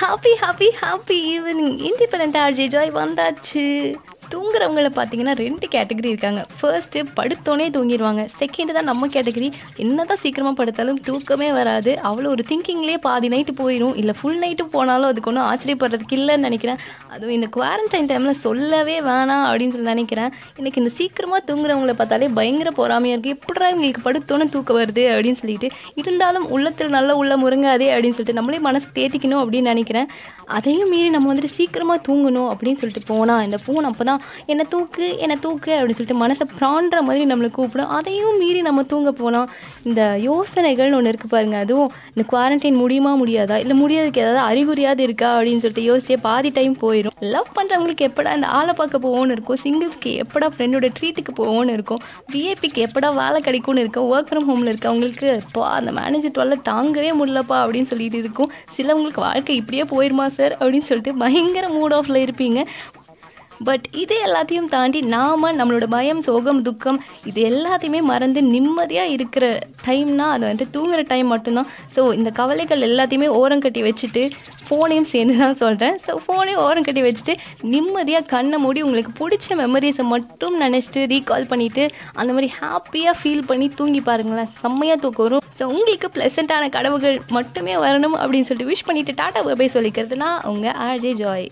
happy happy happy evening independent RJ Joy வந்தாச்சு தூங்குறவங்கள பார்த்தீங்கன்னா ரெண்டு கேட்டகரி இருக்காங்க. ஃபர்ஸ்ட்டு படுத்தோனே தூங்கிடுவாங்க செகண்டு தான் நம்ம கேட்டகரி. என்ன தான் சீக்கிரமாக படுத்தாலும் தூக்கமே வராது. அவ்வளோ ஒரு திங்கிங்லேயே பாதி நைட்டு போயிடும் இல்லை ஃபுல் நைட்டு போனாலும் அதுக்கு ஒன்றும் ஆச்சரியப்படுறதுக்கு இல்லைன்னு நினைக்கிறேன். அதுவும் இந்த குவாரண்டைன் டைமில் சொல்லவே வேணாம் அப்படின்னு சொல்லி நினைக்கிறேன். எனக்கு இந்த சீக்கிரமாக தூங்குறவங்கள பார்த்தாலே பயங்கர பொறாமையாக இருக்குது எப்படா இவங்களுக்கு படுத்தோன்னே தூக்கம் வருது அப்படின்னு சொல்லிட்டு இருந்தாலும் உள்ளத்தில் நல்ல உள்ள முருங்காதே அப்படின்னு சொல்லிட்டு நம்மளே மனசு தேத்திக்கணும் அப்படின்னு நினைக்கிறேன். அதையும் மீறி நம்ம வந்துட்டு சீக்கிரமாக தூங்கணும் அப்படின்னு சொல்லிட்டு போனால் இந்த ஃபோன் அப்போ தான் என்னை தூக்கு என்னை தூக்கு? அப்படின்னு சொல்லிட்டு மனசை ப்ராண்ற மாதிரி நம்மளை கூப்பிடும். அதையும் மீறி நம்ம தூங்க போகலாம் இந்த யோசனைகள்னு ஒன்று இருக்குது பாருங்க. அதுவும் இந்த குவாரண்டைன் முடியுமா முடியாதா? இல்லை முடியாதுக்கு ஏதாவது அறிகுறியாவது இருக்கா? அப்படின்னு சொல்லிட்டு யோசிச்சே பாதி டைம் போயிடும் லவ் பண்ணுறவங்களுக்கு எப்படா இந்த ஆளை பார்க்க போவோன்னு இருக்கும்? சிங்கிள்ஸ்க்கு எப்படா ஃப்ரெண்டோட ட்ரீட்டுக்கு போவோன்னு இருக்கும்? விஏபிக்கு எப்படா வேலை கிடைக்கும்னு இருக்கும்? ஒர்க் ஃப்ரம் ஹோமில் இருக்கவங்களுக்கு இப்போ அந்த மேனேஜர் டுவெல்ல தாங்கவே முடியலப்பா அப்படின்னு சொல்லிட்டு இருக்கும். சிலவங்களுக்கு வாழ்க்கை இப்படியே போயிருமா சார் அப்படின்னு சொல்லிட்டு பயங்கர மூட் ஆஃப்ல இருப்பீங்க. பட் இது எல்லாத்தையும் தாண்டி நாம் நம்மளோட பயம் சோகம் துக்கம் இது எல்லாத்தையுமே மறந்து நிம்மதியாக இருக்கிற டைம்னா அது வந்துட்டு தூங்குற டைம் மட்டும்தான். ஸோ இந்த கவலைகள் எல்லாத்தையுமே ஓரம் கட்டி வச்சுட்டு ஃபோனையும் சேர்ந்து தான் சொல்கிறேன் ஸோ ஃபோனையும் ஓரம் கட்டி வச்சுட்டு நிம்மதியாக கண்ணை மூடி உங்களுக்கு பிடிச்ச மெமரிஸை மட்டும் நினச்சிட்டு ரீகால் பண்ணிவிட்டு அந்த மாதிரி ஹாப்பியாக ஃபீல் பண்ணி தூங்கி பாருங்களேன். செம்மையாக தூக்கம் வரும். ஸோ உங்களுக்கு ப்ளசண்ட்டான கடவுகள் மட்டுமே வரணும் அப்படின்னு சொல்லிட்டு விஷ் பண்ணிவிட்டு டாட்டா பை சொல்லிக்கிறது நான் உங்கள் ஆர்ஜே ஜாய்